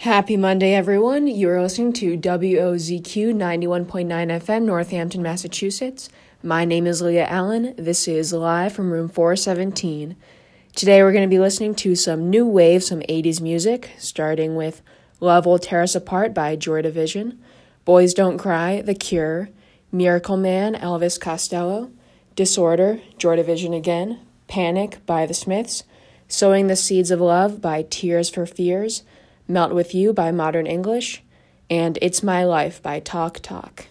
Happy Monday, everyone. You're listening to WOZQ 91.9 FM, Northampton, Massachusetts. My name is Leah Allen. This is live from room 417. Today, we're going to be listening to some new wave, some 80s music, starting with Love Will Tear Us Apart by Joy Division, Boys Don't Cry, The Cure, Miracle Man, Elvis Costello, Disorder, Joy Division again, Panic by The Smiths, Sowing the Seeds of Love by Tears for Fears, Melt With You by Modern English, and It's My Life by Talk Talk.